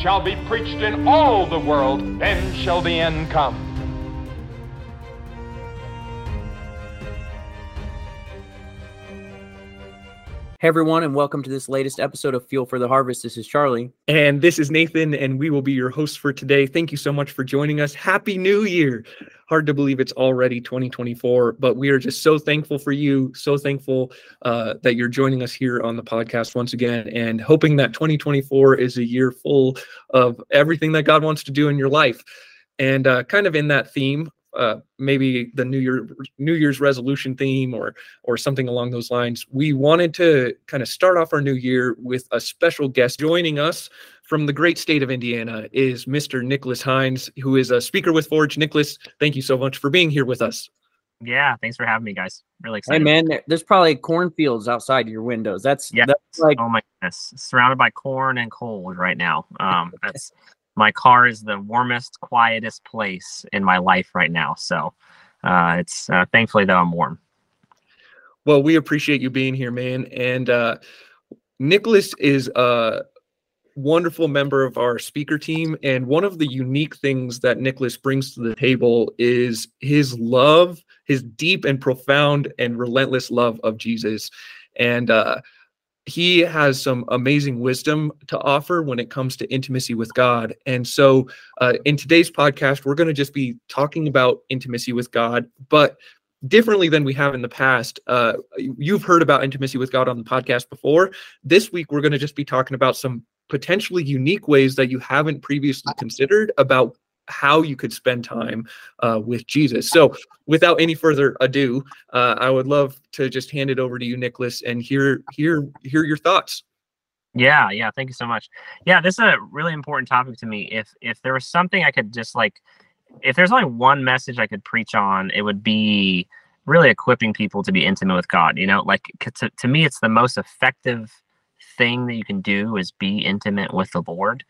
shall be preached in all the world, then shall the end come. Hey everyone, and welcome to this latest episode of Fuel for the Harvest. This is Charlie. And this is Nathan, and we will be your hosts for today. Thank you so much for joining us. Happy New Year! Hard to believe it's already 2024, but we are just so thankful for you, so thankful uh, that you're joining us here on the podcast once again, and hoping that 2024 is a year full of everything that God wants to do in your life. And uh, kind of in that theme, uh, maybe the New Year New Year's resolution theme or or something along those lines. We wanted to kind of start off our new year with a special guest joining us from the great state of Indiana is Mr. Nicholas Hindes, who is a speaker with Forge. Nicholas, thank you so much for being here with us. Yeah, thanks for having me, guys. Really excited. Hey excited. man, there's probably cornfields outside your windows. That's Yeah. that's like oh my goodness, surrounded by corn and cold right now. Um, that's my car is the warmest, quietest place in my life right now. So, uh, it's uh, thankfully though I'm warm. Well, we appreciate you being here, man. And uh, Nicholas is a wonderful member of our speaker team. And one of the unique things that Nicholas brings to the table is his love, his deep and profound and relentless love of Jesus. And uh, he has some amazing wisdom to offer when it comes to intimacy with God. And so, uh, in today's podcast, we're going to just be talking about intimacy with God, but differently than we have in the past. Uh, you've heard about intimacy with God on the podcast before. This week, we're going to just be talking about some potentially unique ways that you haven't previously considered about how you could spend time uh, with Jesus. So, without any further ado, uh, I would love to just hand it over to you, Nicholas, and hear hear hear your thoughts. Yeah, yeah. Thank you so much. Yeah, this is a really important topic to me. If if there was something I could just like, if there's only one message I could preach on, it would be really equipping people to be intimate with God. You know, like to, to me, it's the most effective thing that you can do is be intimate with the Lord.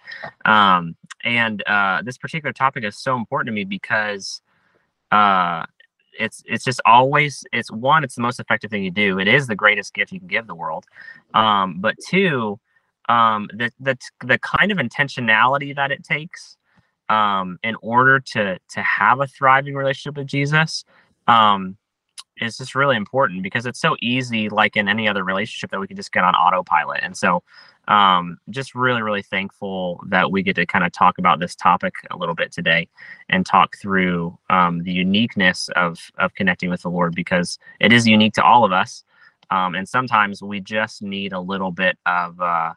Um, and uh, this particular topic is so important to me because uh, it's it's just always it's one it's the most effective thing you do. It is the greatest gift you can give the world. Um, but two, um, the the the kind of intentionality that it takes um, in order to to have a thriving relationship with Jesus um, is just really important because it's so easy, like in any other relationship, that we can just get on autopilot. And so, um, just really, really thankful that we get to kind of talk about this topic a little bit today and talk through um, the uniqueness of of connecting with the Lord because it is unique to all of us. Um, and sometimes we just need a little bit of uh,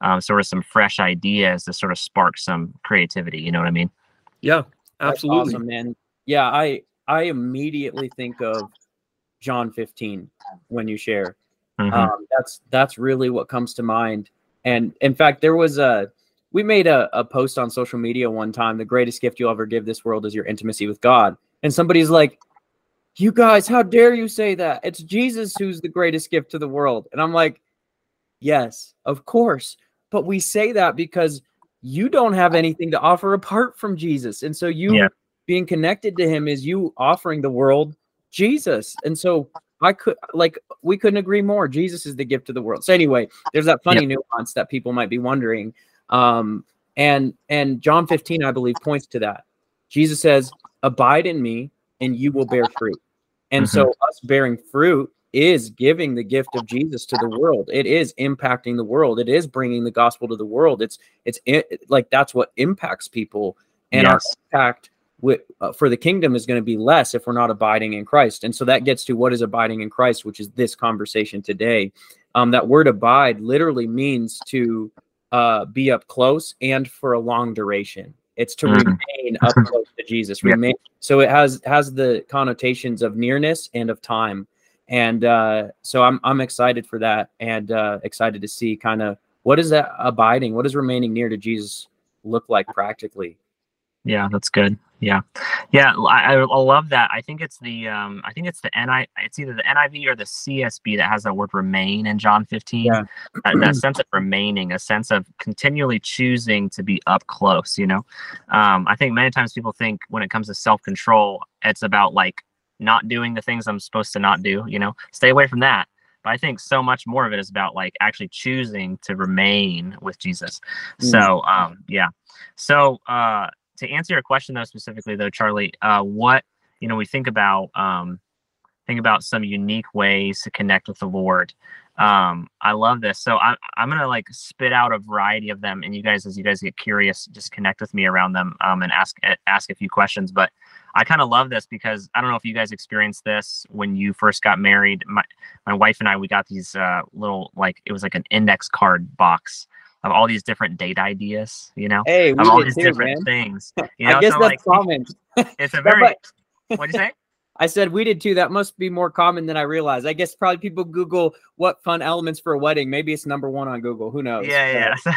um, sort of some fresh ideas to sort of spark some creativity. You know what I mean? Yeah, that's absolutely. awesome, man. Yeah, I I immediately think of John 15 when you share. Mhm. Um, that's that's really what comes to mind. And in fact, there was a we made a, a post on social media one time. The greatest gift you'll ever give this world is your intimacy with God. And somebody's like, "You guys, how dare you say that? It's Jesus who's the greatest gift to the world." And I'm like, "Yes, of course." But we say that because you don't have anything to offer apart from Jesus. And so you Yeah. being connected to him is you offering the world Jesus. And so I could like we couldn't agree more. Jesus is the gift of the world. So anyway, there's that funny nuance that people might be wondering. Um and and John 15 I believe points to that. Jesus says, "Abide in me and you will bear fruit." And so us bearing fruit is giving the gift of Jesus to the world. It is impacting the world. It is bringing the gospel to the world. It's it's i- like that's what impacts people and our Yes. impact with, uh, for the kingdom is going to be less if we're not abiding in Christ. And so that gets to what is abiding in Christ, which is this conversation today. Um, that word abide literally means to uh, be up close and for a long duration. It's to Mhm. remain up close to Jesus. Yeah. Remain. So it has has the connotations of nearness and of time. And uh, so I'm I'm excited for that and uh, excited to see kind of what is that abiding, what is remaining near to Jesus look like practically? Yeah, that's good. Yeah, yeah, I, I love that. I think it's the um, I think it's the NI, it's either the NIV or the CSB that has that word remain in John 15. Yeah. That, that sense of remaining, a sense of continually choosing to be up close. You know, um, I think many times people think when it comes to self control, it's about like not doing the things I'm supposed to not do. You know, stay away from that. But I think so much more of it is about like actually choosing to remain with Jesus. Mm. So um, yeah. So uh, to answer your question though specifically though charlie uh, what you know we think about um, think about some unique ways to connect with the lord. Um, i love this. So I, i'm gonna like spit out a variety of them and you guys as you guys get curious just connect with me around them um, and ask ask a few questions. But i kind of love this because i don't know if you guys experienced this when you first got married. My, my wife and i we got these uh, little like it was like an index card box of all these different date ideas, you know, Hey, of all these too, different man. things. You know, I guess so that's like common. it's a very what do you say? I said we did too. That must be more common than I realized. I guess probably people Google what fun elements for a wedding. Maybe it's number one on Google. Who knows? Yeah, yeah.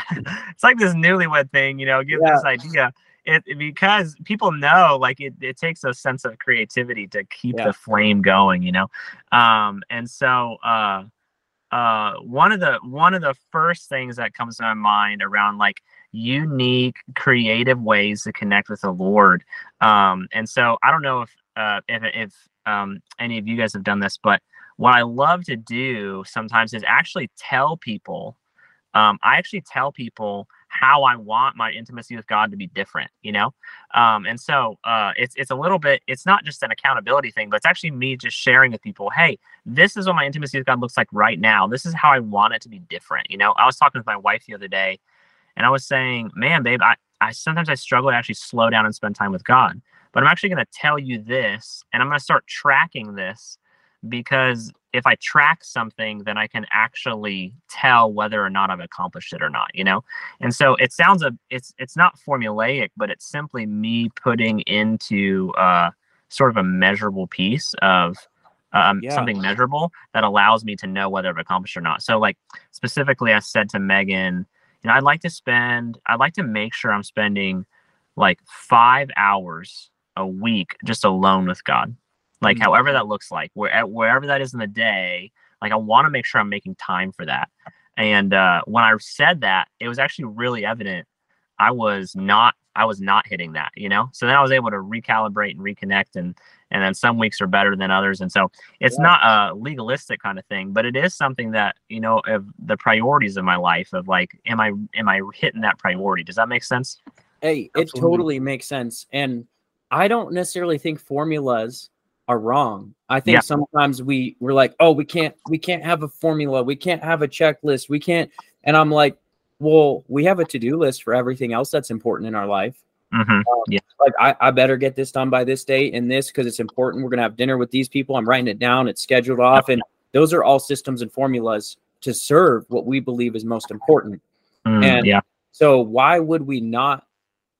it's like this newlywed thing, you know, give Yeah. this idea. It it- because people know like it, it takes a sense of creativity to keep Yeah. the flame going, you know. Um and so uh uh one of the one of the first things that comes to my mind around like unique creative ways to connect with the lord um and so i don't know if uh if if um any of you guys have done this but what i love to do sometimes is actually tell people um i actually tell people how i want my intimacy with god to be different you know um and so uh it's it's a little bit it's not just an accountability thing but it's actually me just sharing with people hey this is what my intimacy with God looks like right now. This is how I want it to be different. You know, I was talking with my wife the other day and I was saying, man, babe, I, I sometimes I struggle to actually slow down and spend time with God. But I'm actually going to tell you this and I'm going to start tracking this because if I track something, then I can actually tell whether or not I've accomplished it or not, you know? And so it sounds a it's it's not formulaic, but it's simply me putting into uh sort of a measurable piece of um, Yeah. something measurable that allows me to know whether I've accomplished or not. So, like specifically, I said to Megan, you know, I'd like to spend, I'd like to make sure I'm spending like five hours a week just alone with God, like Mhm. however that looks like, where wherever that is in the day. Like, I want to make sure I'm making time for that. And uh, when I said that, it was actually really evident. I was not, I was not hitting that, you know. So then I was able to recalibrate and reconnect, and and then some weeks are better than others, and so it's Yeah. not a legalistic kind of thing, but it is something that you know of the priorities of my life. Of like, am I am I hitting that priority? Does that make sense? Hey, it totally makes sense. And I don't necessarily think formulas are wrong. I think Yeah. sometimes we we're like, oh, we can't we can't have a formula, we can't have a checklist, we can't. And I'm like, well, we have a to-do list for everything else that's important in our life. Mm-hmm. Like I, I better get this done by this date and this because it's important. We're gonna have dinner with these people. I'm writing it down, it's scheduled off, and those are all systems and formulas to serve what we believe is most important. And- Mm, yeah. So why would we not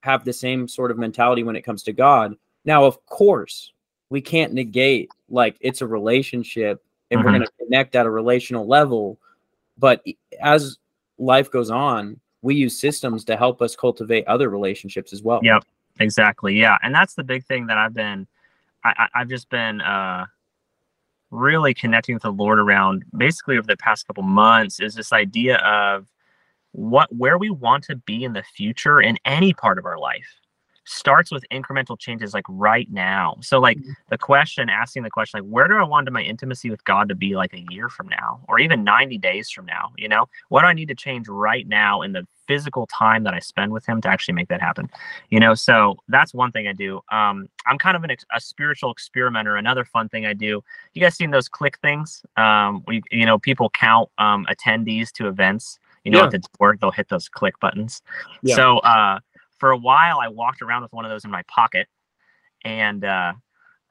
have the same sort of mentality when it comes to God? Now, of course, we can't negate like it's a relationship and we're Mhm. going to connect at a relational level, but as life goes on, we use systems to help us cultivate other relationships as well. Yep. Exactly. Yeah. And that's the big thing that I've been, I, I, I've just been uh, really connecting with the Lord around basically over the past couple months is this idea of what, where we want to be in the future in any part of our life starts with incremental changes like right now. So like the question, asking the question, like, where do I want my intimacy with God to be like a year from now or even 90 days from now? You know, what do I need to change right now in the physical time that I spend with him to actually make that happen? you know so that's one thing i do um i'm kind of an ex- a spiritual experimenter another fun thing i do you guys seen those click things um we, you know people count um attendees to events you know Yeah. at the door they'll hit those click buttons Yeah. so uh for a while i walked around with one of those in my pocket and uh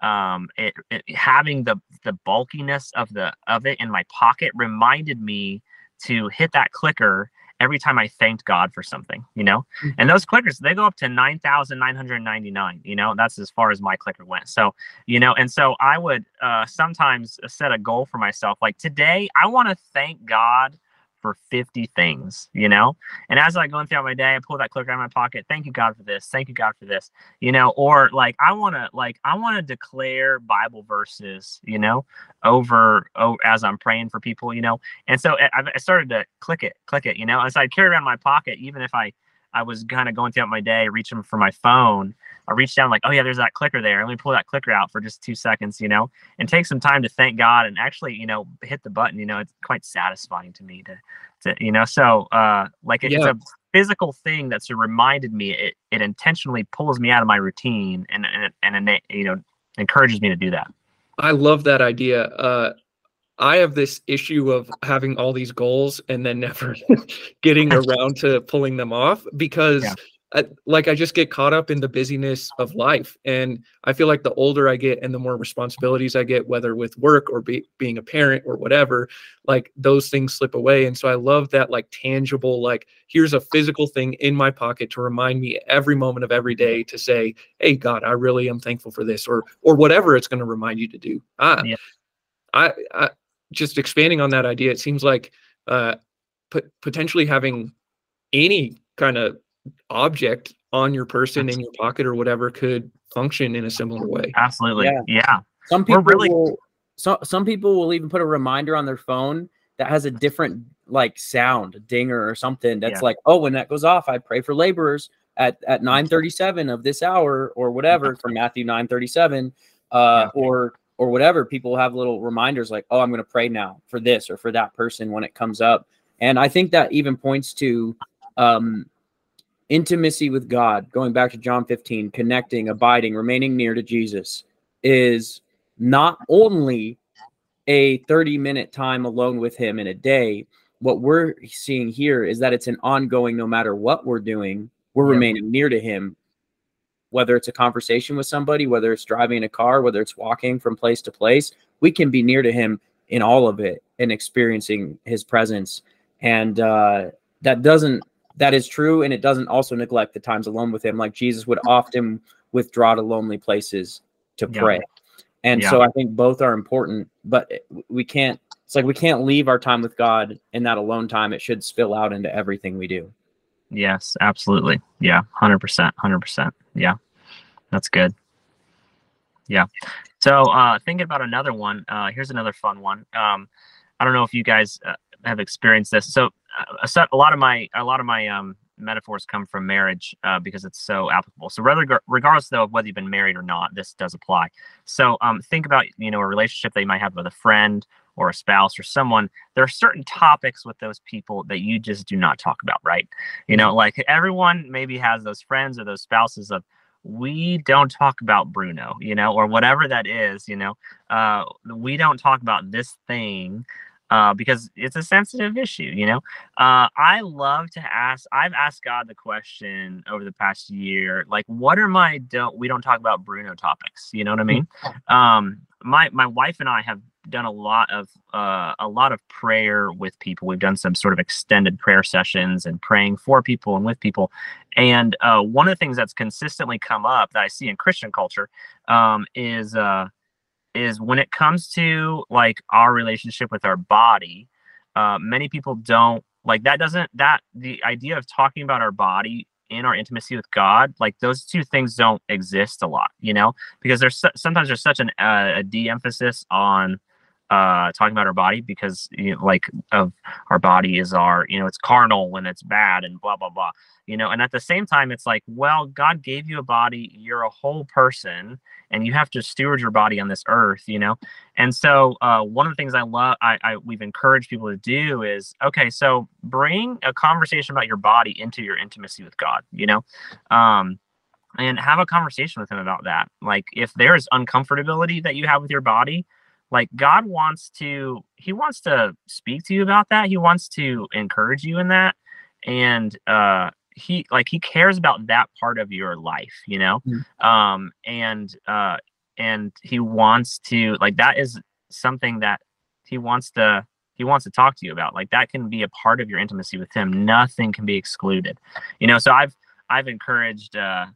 um it, it having the the bulkiness of the of it in my pocket reminded me to hit that clicker every time I thanked God for something, you know? And those clickers, they go up to 9,999, you know? That's as far as my clicker went. So, you know, and so I would uh, sometimes set a goal for myself like today, I want to thank God for 50 things, you know? And as I going throughout my day, I pull that clicker out of my pocket. Thank you, God, for this. Thank you, God, for this, you know? Or like, I want to, like, I want to declare Bible verses, you know, over, oh, as I'm praying for people, you know? And so eh, I, I started to click it, click it, you know? As I carry around my pocket, even if I, I was kind of going throughout my day, reaching for my phone, I reach down like, oh yeah, there's that clicker there. Let me pull that clicker out for just two seconds, you know, and take some time to thank God and actually, you know, hit the button. You know, it's quite satisfying to me to, to you know, so uh, like it's Yeah. a physical thing that's reminded me. It it intentionally pulls me out of my routine and and and, and you know encourages me to do that. I love that idea. Uh, I have this issue of having all these goals and then never getting around to pulling them off because, Yeah. I, like, I just get caught up in the busyness of life. And I feel like the older I get and the more responsibilities I get, whether with work or be, being a parent or whatever, like those things slip away. And so I love that, like, tangible, like, here's a physical thing in my pocket to remind me every moment of every day to say, hey, God, I really am thankful for this or, or whatever it's going to remind you to do. Ah, Yeah. I, I just expanding on that idea, it seems like uh, pot- potentially having any kind of object on your person in your pocket or whatever could function in a similar way. Absolutely, Yeah. yeah. Some We're people really- will, so, some people will even put a reminder on their phone that has a different like sound, a dinger or something. That's Yeah. like, oh, when that goes off, I pray for laborers at at nine thirty seven of this hour or whatever from Matthew nine thirty seven, uh, or or whatever. People have little reminders like, oh, I'm going to pray now for this or for that person when it comes up. And I think that even points to um, intimacy with God, going back to John 15, connecting, abiding, remaining near to Jesus is not only a 30 minute time alone with him in a day. What we're seeing here is that it's an ongoing, no matter what we're doing, we're Yeah. remaining near to him. Whether it's a conversation with somebody, whether it's driving a car, whether it's walking from place to place, we can be near to him in all of it and experiencing his presence. And uh, that doesn't, that is true. And it doesn't also neglect the times alone with him. Like Jesus would often withdraw to lonely places to Yeah. pray. And Yeah. so I think both are important, but we can't, it's like we can't leave our time with God in that alone time. It should spill out into everything we do. Yes, absolutely. Yeah, hundred percent, hundred percent. Yeah, that's good. Yeah. So uh, thinking about another one. Uh, here's another fun one. Um, I don't know if you guys uh, have experienced this. So uh, a set- a lot of my a lot of my um, metaphors come from marriage uh, because it's so applicable. So rather regardless though of whether you've been married or not, this does apply. So um, think about you know a relationship that you might have with a friend or a spouse or someone. There are certain topics with those people that you just do not talk about, right? You know, like everyone maybe has those friends or those spouses of we don't talk about Bruno, you know, or whatever that is, you know. Uh, we don't talk about this thing uh, because it's a sensitive issue, you know. Uh, I love to ask. I've asked God the question over the past year, like, what are my don't we don't talk about Bruno topics? You know what I mean? um, my my wife and I have done a lot of uh, a lot of prayer with people. We've done some sort of extended prayer sessions and praying for people and with people. And uh, one of the things that's consistently come up that I see in Christian culture um, is uh, is when it comes to like our relationship with our body. Uh, many people don't like that. Doesn't that the idea of talking about our body in our intimacy with God, like those two things don't exist a lot, you know, because there's so, sometimes there's such an uh, a de-emphasis on uh talking about our body because you know, like of our body is our you know it's carnal when it's bad and blah blah blah you know and at the same time it's like well god gave you a body you're a whole person and you have to steward your body on this earth you know? And so uh, one of the things i love I, I we've encouraged people to do is okay so bring a conversation about your body into your intimacy with god you know? Um and have a conversation with him about that. Like if there's uncomfortability that you have with your body like god wants to he wants to speak to you about that. He wants to encourage you in that. And uh he like he cares about that part of your life you know? Um and uh and he wants to like that is something that he wants to he wants to talk to you about. Like that can be a part of your intimacy with him. Nothing can be excluded. You know so i've i've encouraged uh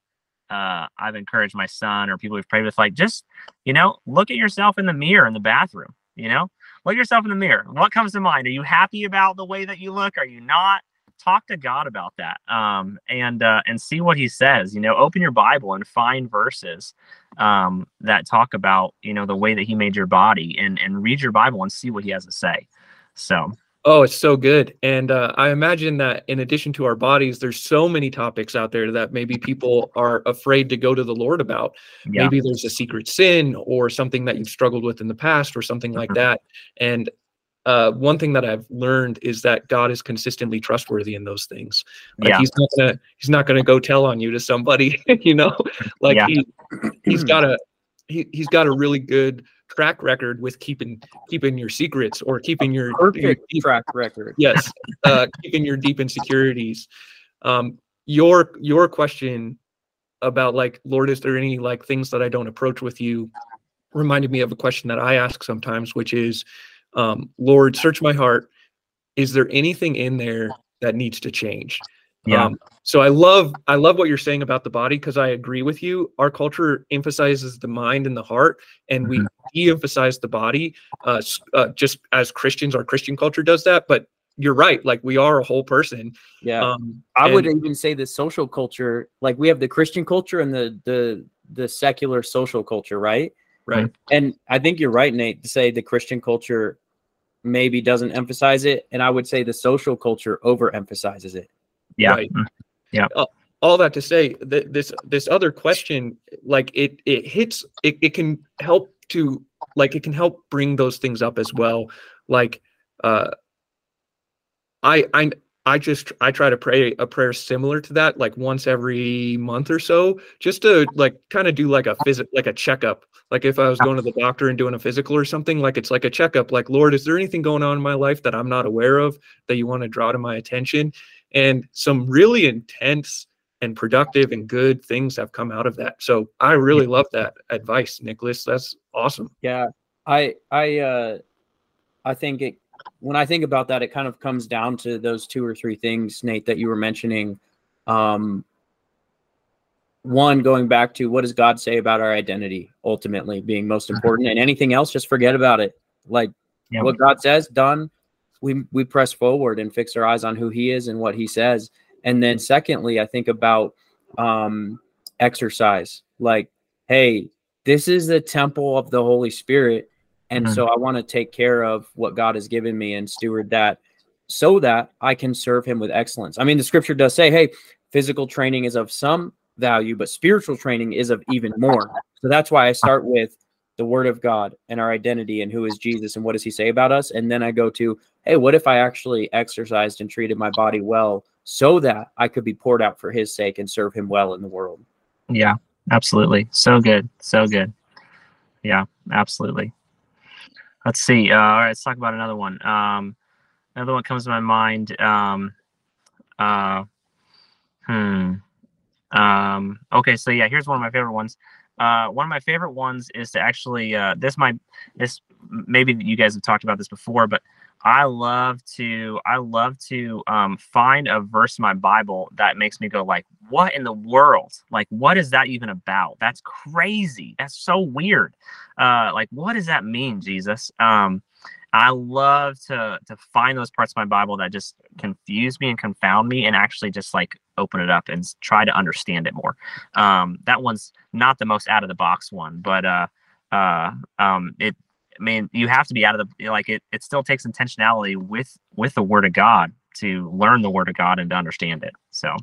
uh, I've encouraged my son or people we've prayed with, like, just, you know, look at yourself in the mirror in the bathroom, you know, look yourself in the mirror. What comes to mind? Are you happy about the way that you look? Are you not? Talk to God about that, um, and uh, and see what He says. You know, open your Bible and find verses um, that talk about you know the way that He made your body, and and read your Bible and see what He has to say. So Oh, it's so good. And uh, I imagine that in addition to our bodies, there's so many topics out there that maybe people are afraid to go to the Lord about. yeah, Maybe there's a secret sin or something that you've struggled with in the past or something like Mhm. that. And uh, one thing that I've learned is that God is consistently trustworthy in those things. Like Yeah. he's not gonna he's not gonna go tell on you to somebody, you know. Like Yeah. he he's got a he, he's got a really good track record with keeping keeping your secrets or keeping your, your deep track record. yes uh keeping your deep insecurities um your your question about like lord is there any like things that i don't approach with you reminded me of a question that i ask sometimes which is um lord search my heart. Is there anything in there that needs to change Yeah. um, so i love i love what you're saying about the body because i agree with you our culture emphasizes the mind and the heart and we de-emphasize the body uh, uh just as christians our christian culture does that but you're right like we are a whole person Yeah. um I would and- even say the social culture, like we have the Christian culture and the the the secular social culture, right? right And I think you're right, Nate, to say the Christian culture maybe doesn't emphasize it, and I would say the social culture overemphasizes it. Yeah, right. Mm, all that to say that this this other question like it it hits it, it can help to like it can help bring those things up as well. Like uh i i i just i try to pray a prayer similar to that like once every month or so just to like kind of do like a visit like a checkup. Like if i was going to the doctor and doing a physical or something like it's like a checkup like lord is there anything going on in my life that i'm not aware of that you want to draw to my attention and some really intense and productive and good things have come out of that. So I really love that advice, Nicholas. That's awesome. Yeah, I I uh I think it when I think about that, it kind of comes down to those two or three things, Nate, that you were mentioning. Um, one going back to what does God say about our identity ultimately being most important, and anything else, just forget about it. Like Yeah. what God says, done. We we press forward and fix our eyes on who He is and what He says. And then secondly, I think about um, exercise. Like, hey, this is the temple of the Holy Spirit. And Mhm. so I want to take care of what God has given me and steward that so that I can serve him with excellence. I mean, the scripture does say, hey, physical training is of some value, but spiritual training is of even more. So that's why I start with the word of God and our identity and who is Jesus and what does he say about us? And then I go to, hey, what if I actually exercised and treated my body well so that I could be poured out for his sake and serve him well in the world? yeah, absolutely. So good, so good. Yeah, absolutely. Let's see. Uh, all right, let's talk about another one. Um, another one comes to my mind. Um, uh, hmm. Um, okay, so yeah, here's one of my favorite ones. Uh, one of my favorite ones is to actually. Uh, this might. This maybe you guys have talked about this before, but I love to I love to um, find a verse in my Bible that makes me go like, "What in the world? Like, what is that even about? That's crazy. That's so weird. Uh, like, what does that mean, Jesus?" Um, I love to to find those parts of my Bible that just confuse me and confound me, and actually just like open it up and try to understand it more. Um, that one's not the most out of the box one, but uh, uh, um, it I mean, you have to be out of the like it. It still takes intentionality with with the Word of God to learn the Word of God and to understand it. So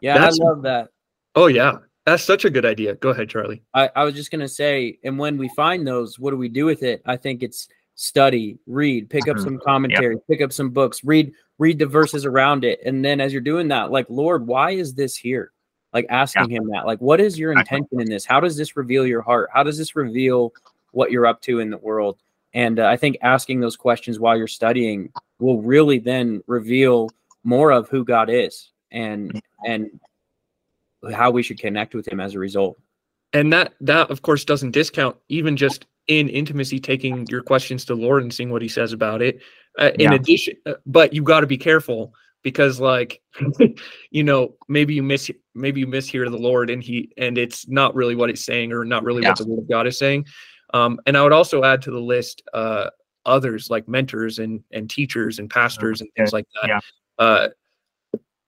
Yeah, That's- I love that. Oh yeah. That's such a good idea. Go ahead, Charlie. I, I was just gonna say, and when we find those, what do we do with it? I think it's study, read, pick up Mhm. some commentary, pick up some books, read read the verses around it, and then as you're doing that, like Lord, why is this here? Like asking Him that, like, what is your intention in this? How does this reveal your heart? How does this reveal what you're up to in the world? And uh, I think asking those questions while you're studying will really then reveal more of who God is and and how we should connect with Him as a result. And that that of course doesn't discount even just in intimacy taking your questions to the Lord and seeing what he says about it. Uh, in Yeah. addition uh, but you got to be careful because like you know maybe you miss maybe you mishear the Lord and he and it's not really what it's saying or not really Yeah. what the word of God is saying. Um, and I would also add to the list uh, others like mentors and and teachers and pastors and things like that. Yeah. Uh,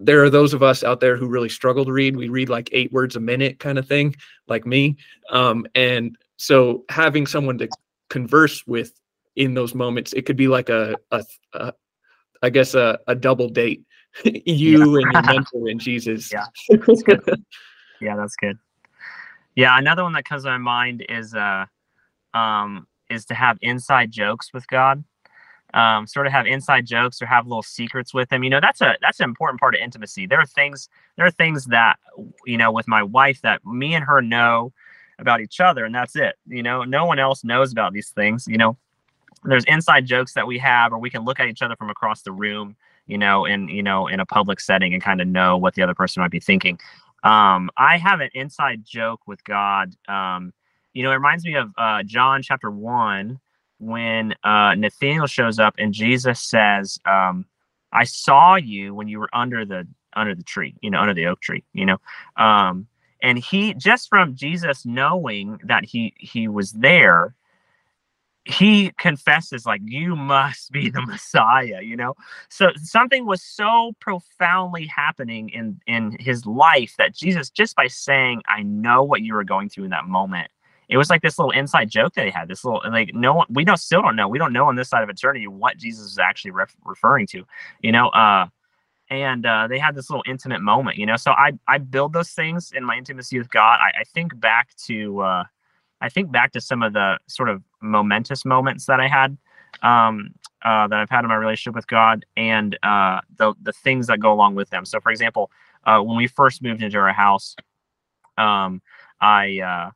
there are those of us out there who really struggle to read. We read like eight words a minute kind of thing, like me. Um, and so having someone to converse with in those moments, it could be like a, a, a I guess a, a double date. you and your mentor and Jesus. Yeah. That's good. yeah, that's good. Yeah, another one that comes to my mind is uh um is to have inside jokes with God. Um, sort of have inside jokes or have little secrets with him. You know, that's a that's an important part of intimacy. There are things there are things that you know with my wife that me and her know about each other, and that's it. You know, no one else knows about these things. You know, there's inside jokes that we have, or we can look at each other from across the room you know, in you know, in a public setting and kind of know what the other person might be thinking. Um, I have an inside joke with God. Um, you know, it reminds me of uh, John chapter one when uh, Nathaniel shows up and Jesus says, um, "I saw you when you were under the under the tree, you know, under the oak tree, you know." Um, and he just from Jesus knowing that he he was there, he confesses like you must be the messiah you know? So something was so profoundly happening in in his life that jesus just by saying i know what you were going through in that moment it was like this little inside joke that he had this little like no one we don't still don't know. We don't know on this side of eternity what jesus is actually ref- referring to you know? Uh and uh, they had this little intimate moment you know? So i i build those things in my intimacy with god. I, I think back to uh I think back to some of the sort of momentous moments that I had, um, uh, that I've had in my relationship with God, and uh, the the things that go along with them. So, for example, uh, when we first moved into our house, um, I uh,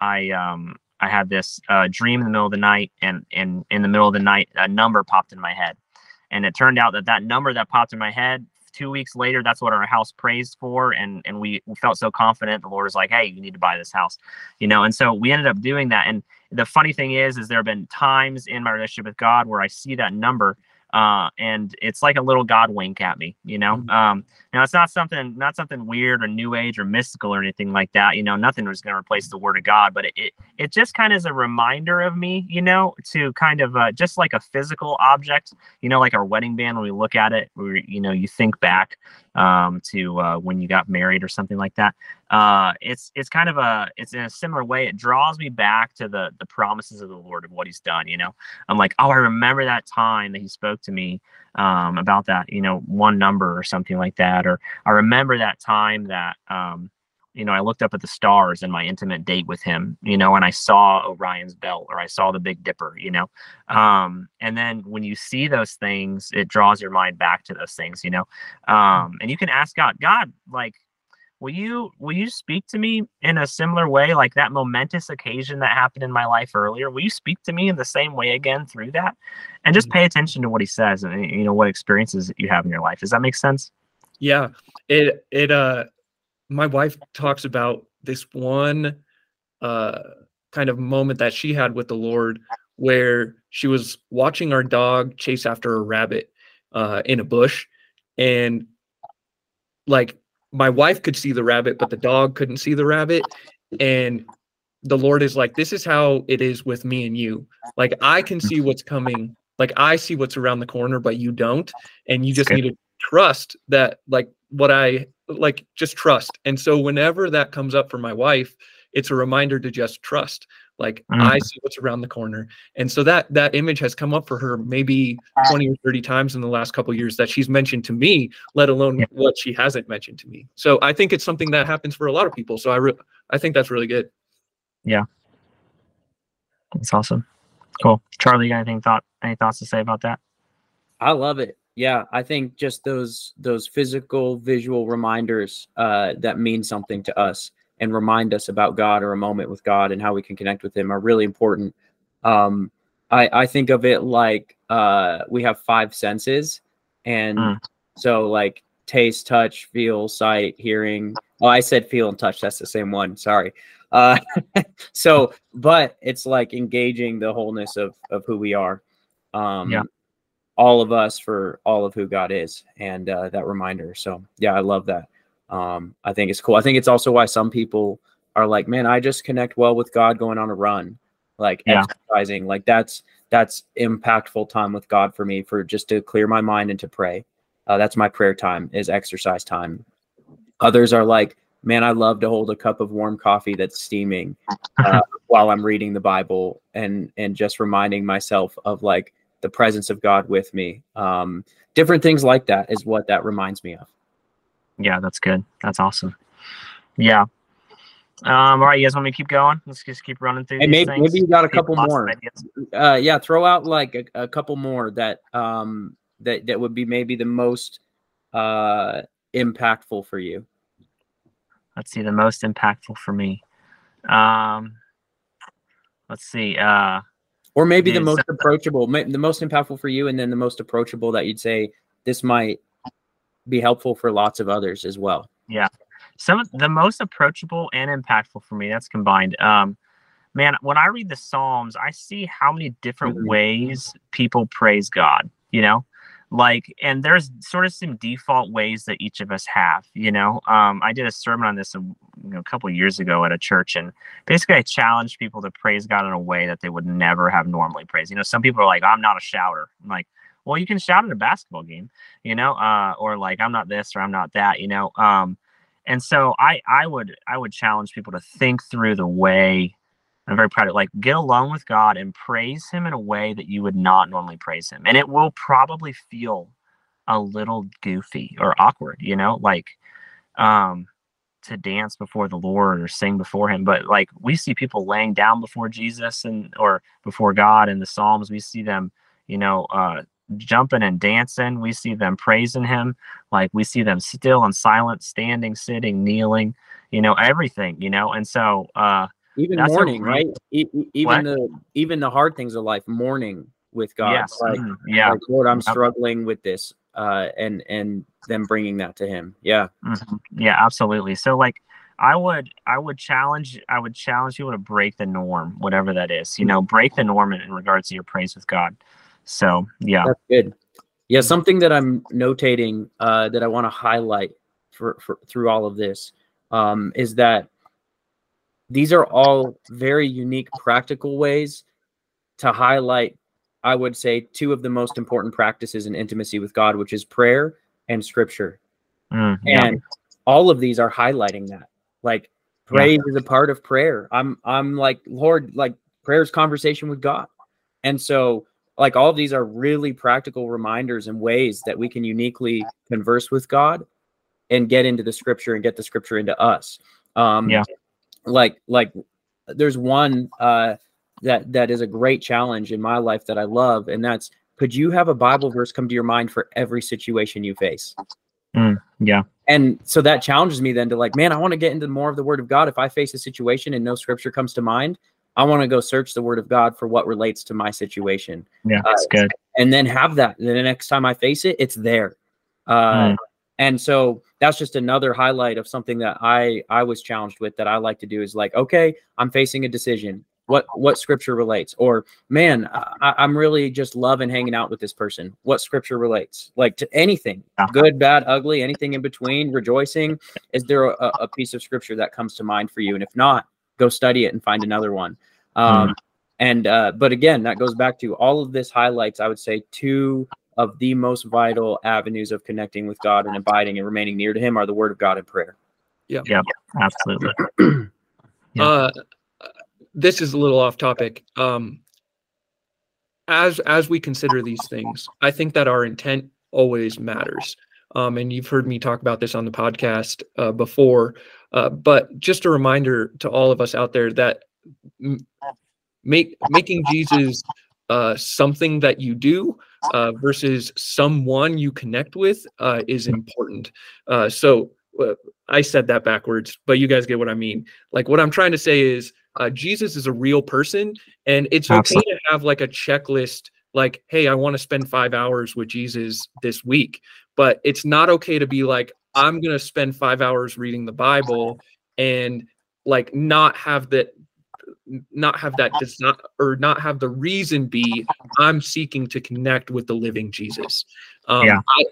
I um, I had this dream in the middle of the night, and and in the middle of the night, a number popped in my head, and it turned out that that number that popped in my head two weeks later, that's what our house praised for. And and we felt so confident. The Lord was like, hey, you need to buy this house, you know. And so we ended up doing that. And the funny thing is, is there have been times in my relationship with God where I see that number uh, and it's like a little God wink at me, you know. Mhm. Um, now it's not something, not something weird or new age or mystical or anything like that. You know, nothing was going to replace the Word of God, but it, it it just kind of is a reminder of me, you know, to kind of uh, just like a physical object, you know, like our wedding band. When we look at it, we you know, you think back um, to uh, when you got married or something like that. Uh, it's it's kind of a it's in a similar way. It draws me back to the the promises of the Lord of what He's done. You know, I'm like, oh, I remember that time that He spoke to me um, about that, you know, one number or something like that, or I remember that time that. Um, you know, I looked up at the stars in my intimate date with him, you know, and I saw Orion's belt or I saw the Big Dipper, you know. Um, and then when you see those things, it draws your mind back to those things, you know. Um, and you can ask God, God, like, will you will you speak to me in a similar way, like that momentous occasion that happened in my life earlier? Will you speak to me in the same way again through that? And just pay attention to what he says and you know what experiences you have in your life. Does that make sense? Yeah, it it uh my wife talks about this one uh kind of moment that she had with the Lord where she was watching our dog chase after a rabbit uh in a bush. And like my wife could see the rabbit but the dog couldn't see the rabbit. And the Lord is like this is how it is with me and you. Like I can see what's coming. Like I see what's around the corner but you don't. And you just Good. need to trust that like what I like just trust. And so whenever that comes up for my wife, it's a reminder to just trust. Like Mm. I see what's around the corner. And so that that image has come up for her maybe 20 or 30 times in the last couple of years that she's mentioned to me, let alone Yeah. what she hasn't mentioned to me. So I think it's something that happens for a lot of people. So I re- I think that's really good. Yeah. That's awesome. Cool. Charlie, you got anything thought any thoughts to say about that? I love it. Yeah, I think just those those physical visual reminders uh, that mean something to us and remind us about God or a moment with God and how we can connect with Him are really important. Um, I I think of it like uh, we have five senses, and Mm. so like taste, touch, feel, sight, hearing. Oh, I said feel and touch. That's the same one. Sorry. Uh, so, but it's like engaging the wholeness of of who we are. Um, Yeah. All of us for all of who God is, and uh, that reminder. So, yeah, I love that. Um, I think it's cool. I think it's also why some people are like, man, I just connect well with God going on a run, like Yeah. exercising. Like that's that's impactful time with God for me for just to clear my mind and to pray. Uh, that's my prayer time is exercise time. Others are like, man, I love to hold a cup of warm coffee that's steaming uh, while I'm reading the Bible and and just reminding myself of like the presence of God with me. Um, different things like that is what that reminds me of. Yeah, that's good. That's awesome. Yeah. Um, all right, you guys want me to keep going? Let's just keep running through. And maybe maybe you got a couple more. Uh, yeah, throw out like a, a couple more that um that that would be maybe the most uh impactful for you. Let's see the most impactful for me. Um, let's see. Uh, Or maybe the most approachable, the most impactful for you, and then the most approachable that you'd say this might be helpful for lots of others as well. Yeah. Some of the most approachable and impactful for me that's combined um man when i read the psalms i see how many different Mhm. ways people praise god you know like and there's sort of some default ways that each of us have you know? Um i did a sermon on this a, you know, a couple years ago at a church and basically i challenged people to praise god in a way that they would never have normally praised. You know some people are like i'm not a shouter. I'm like well you can shout at a basketball game you know uh or like i'm not this or i'm not that you know? Um and so i i would i would challenge people to think through the way i'm very proud of like get alone with god and praise him in a way that you would not normally praise him and it will probably feel a little goofy or awkward you know like um to dance before the lord or sing before him but like we see people laying down before jesus and or before god in the psalms we see them you know uh jumping and dancing we see them praising him like we see them still and silent standing sitting kneeling you know everything you know and so uh Even That's mourning, right? E- even What? the even the hard things of life, mourning with God. yes Like, mhm, yeah like, Lord, I'm struggling with this, uh, and and them bringing that to Him. Yeah, Mhm. Yeah, absolutely. So like I would I would challenge I would challenge people to break the norm, whatever that is. You know, break the norm in, in regards to your praise with God. So yeah. that's good. Yeah, something that I'm notating uh, that I want to highlight for, for through all of this um, is that these are all very unique, practical ways to highlight. I would say two of the most important practices in intimacy with God, which is prayer and Scripture. Mm, yeah. and all of these are highlighting that like Yeah. praise is a part of prayer i'm i'm like lord like prayer's conversation with god and so like all of these are really practical reminders and ways that we can uniquely converse with god and get into the scripture and get the scripture into us um Yeah. Like like there's one uh that that is a great challenge in my life that i love and that's could you have a bible verse come to your mind for every situation you face yeah. and so that challenges me then to like man i want to get into more of the word of god if i face a situation and no scripture comes to mind i want to go search the word of god for what relates to my situation Yeah, that's good. and then have that the next time i face it it's there uh, Mm. And so that's just another highlight of something that i i was challenged with that i like to do is like okay i'm facing a decision. What what scripture relates? Or man I, i'm really just loving hanging out with this person. What scripture relates? Like to anything good bad ugly anything in between rejoicing. Is there a, a piece of scripture that comes to mind for you? And if not go study it and find another one. Um and uh but again that goes back to all of this highlights i would say two of the most vital avenues of connecting with god and abiding and remaining near to him are the word of god and prayer Yeah. Yeah. Absolutely. Yeah. Uh, this is a little off topic. Um, as as we consider these things, I think that our intent always matters. Um, and you've heard me talk about this on the podcast uh, before. Uh, but just a reminder to all of us out there that m- make making Jesus uh, something that you do uh, versus someone you connect with uh, is important. Uh, so uh, I said that backwards, but you guys get what I mean. Like what I'm trying to say is uh, Jesus is a real person, and it's okay to have like a checklist. Like, hey, I want to spend five hours with Jesus this week, but it's not okay to be like, I'm gonna spend five hours reading the Bible and like not have that not have that does not or not have the reason be i'm seeking to connect with the living jesus um, Yeah. I,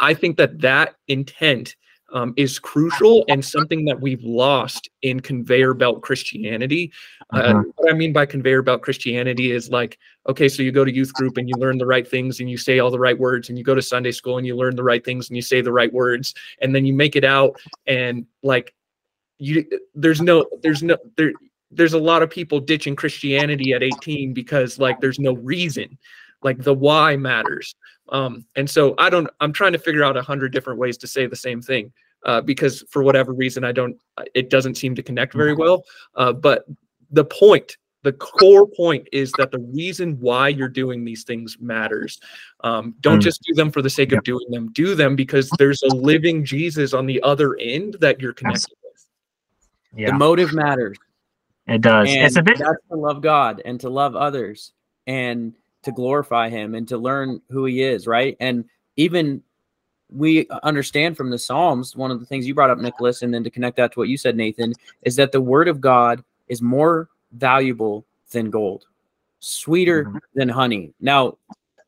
I think that that intent um, is crucial and something that we've lost in conveyor belt Christianity. Uh, Mhm. what I mean by conveyor belt Christianity is like, okay, so you go to youth group and you learn the right things and you say all the right words, and you go to Sunday school and you learn the right things and you say the right words, and then you make it out and like you there's no there's no there there's a lot of people ditching Christianity at 18 because like there's no reason like the why matters. Um and so i don't i'm trying to figure out a hundred different ways to say the same thing uh because for whatever reason i don't it doesn't seem to connect very well. Uh but the point the core point is that the reason why you're doing these things matters. Um, don't Mm. just do them for the sake of doing them. Do them because there's a living jesus on the other end that you're connected with. Yeah, The motive matters. It does. And it's a bit. that's to love God and to love others and to glorify him and to learn who he is, right? And even we understand from the Psalms, one of the things you brought up, Nicholas, and then to connect that to what you said, Nathan, is that the word of God is more valuable than gold, sweeter Mhm. than honey. Now,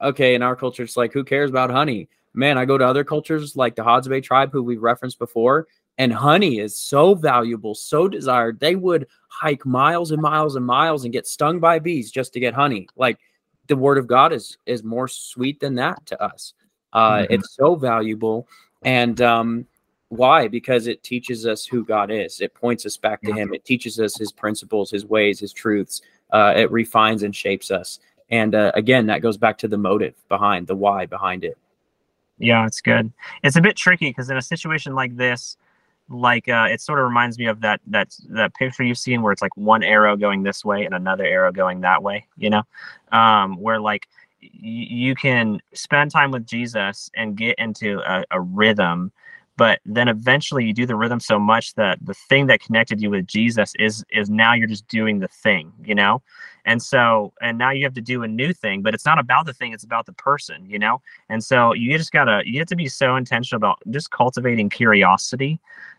okay, in our culture, it's like, who cares about honey? Man, I go to other cultures like the Bay tribe, who we've referenced before, and honey is so valuable, so desired. They would hike miles and miles and miles and get stung by bees just to get honey. Like the word of God is is more sweet than that to us. Uh, Mhm. It's so valuable, and um, why? Because it teaches us who God is. It points us back to Him. It teaches us His principles, His ways, His truths. Uh, it refines and shapes us. And uh, again, that goes back to the motive behind the why behind it. Yeah, it's good. It's a bit tricky because in a situation like this, like uh, it sort of reminds me of that that that picture you've seen where it's like one arrow going this way and another arrow going that way. You know, um, where like y- you can spend time with Jesus and get into a, a rhythm, but then eventually you do the rhythm so much that the thing that connected you with Jesus is is now you're just doing the thing. You know, and so and now you have to do a new thing, but it's not about the thing; it's about the person. You know. And so you just gotta you have to be so intentional about just cultivating curiosity,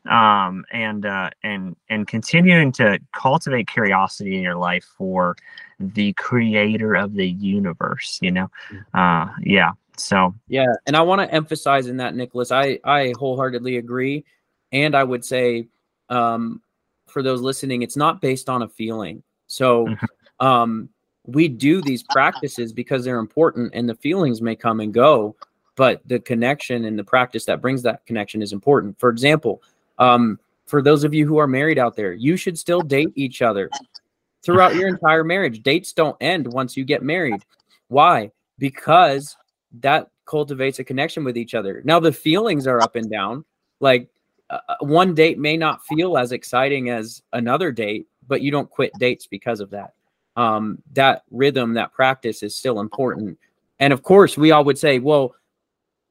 um, and uh, and and continuing to cultivate curiosity in your life for the creator of the universe. You know, uh, yeah. So Yeah, and I want to emphasize in that, Nicholas. I I wholeheartedly agree, and I would say, um, for those listening, it's not based on a feeling. So, um, we do these practices because they're important, and the feelings may come and go, but the connection and the practice that brings that connection is important. For example, um, for those of you who are married out there, you should still date each other throughout your entire marriage. Dates don't end once you get married. Why? Because that cultivates a connection with each other. Now the feelings are up and down. Like uh, uh, one date may not feel as exciting as another date, but you don't quit dates because of that. Um, that rhythm, that practice is still important. And of course, we all would say, well,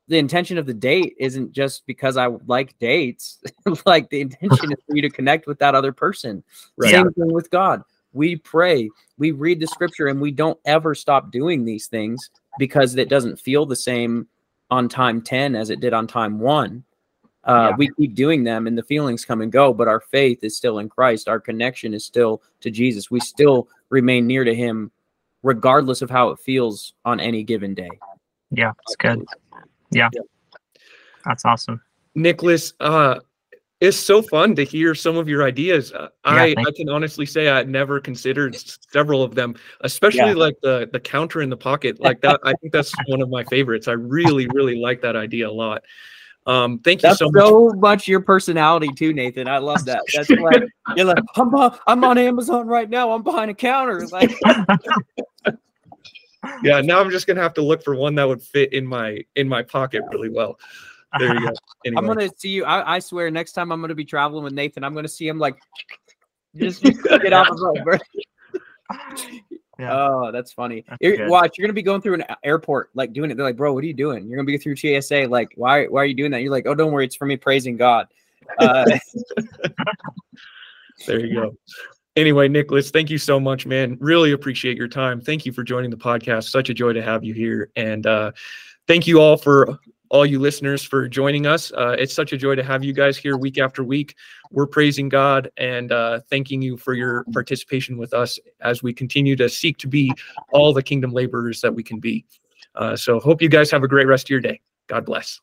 the intention of the date isn't just because I like dates. like the intention is for you to connect with that other person. Right. Same thing with God. We pray, we read the scripture, and we don't ever stop doing these things because it doesn't feel the same on time 10 as it did on time one. Uh, Yeah. We keep doing them and the feelings come and go, but our faith is still in Christ. Our connection is still to Jesus. We still remain near to Him, regardless of how it feels on any given day. yeah, it's good. Yeah, that's awesome. Nicholas, uh, it's so fun to hear some of your ideas. Uh, I, thank I can honestly say I never considered several of them, especially Yeah. like the the counter in the pocket. Like that, I think that's one of my favorites. I really, really like that idea a lot. Um, thank you That's so so much. much. your personality too, Nathan. I love that. That's like you're like I'm bu- I'm on Amazon right now. I'm behind a counter. Like Yeah, now I'm just gonna have to look for one that would fit in my in my pocket really well. There you go. Anyway. I'm gonna see you. I, I swear, next time I'm gonna be traveling with Nathan, I'm gonna see him like just get off the road, bro. Yeah. Oh, that's funny. That's You're- watch, you're gonna be going through an airport, like doing it. They're like, bro, what are you doing? You're gonna be through TSA. Like, why? Why are you doing that? You're like, oh, don't worry, it's for me praising God. Uh, There you go. Anyway, Nicholas, thank you so much, man. Really appreciate your time. Thank you for joining the podcast. Such a joy to have you here. And uh, thank you all for all you listeners for joining us. Uh, it's such a joy to have you guys here week after week. We're praising God and uh, thanking you for your participation with us as we continue to seek to be all the kingdom laborers that we can be. Uh, so, hope you guys have a great rest of your day. God bless.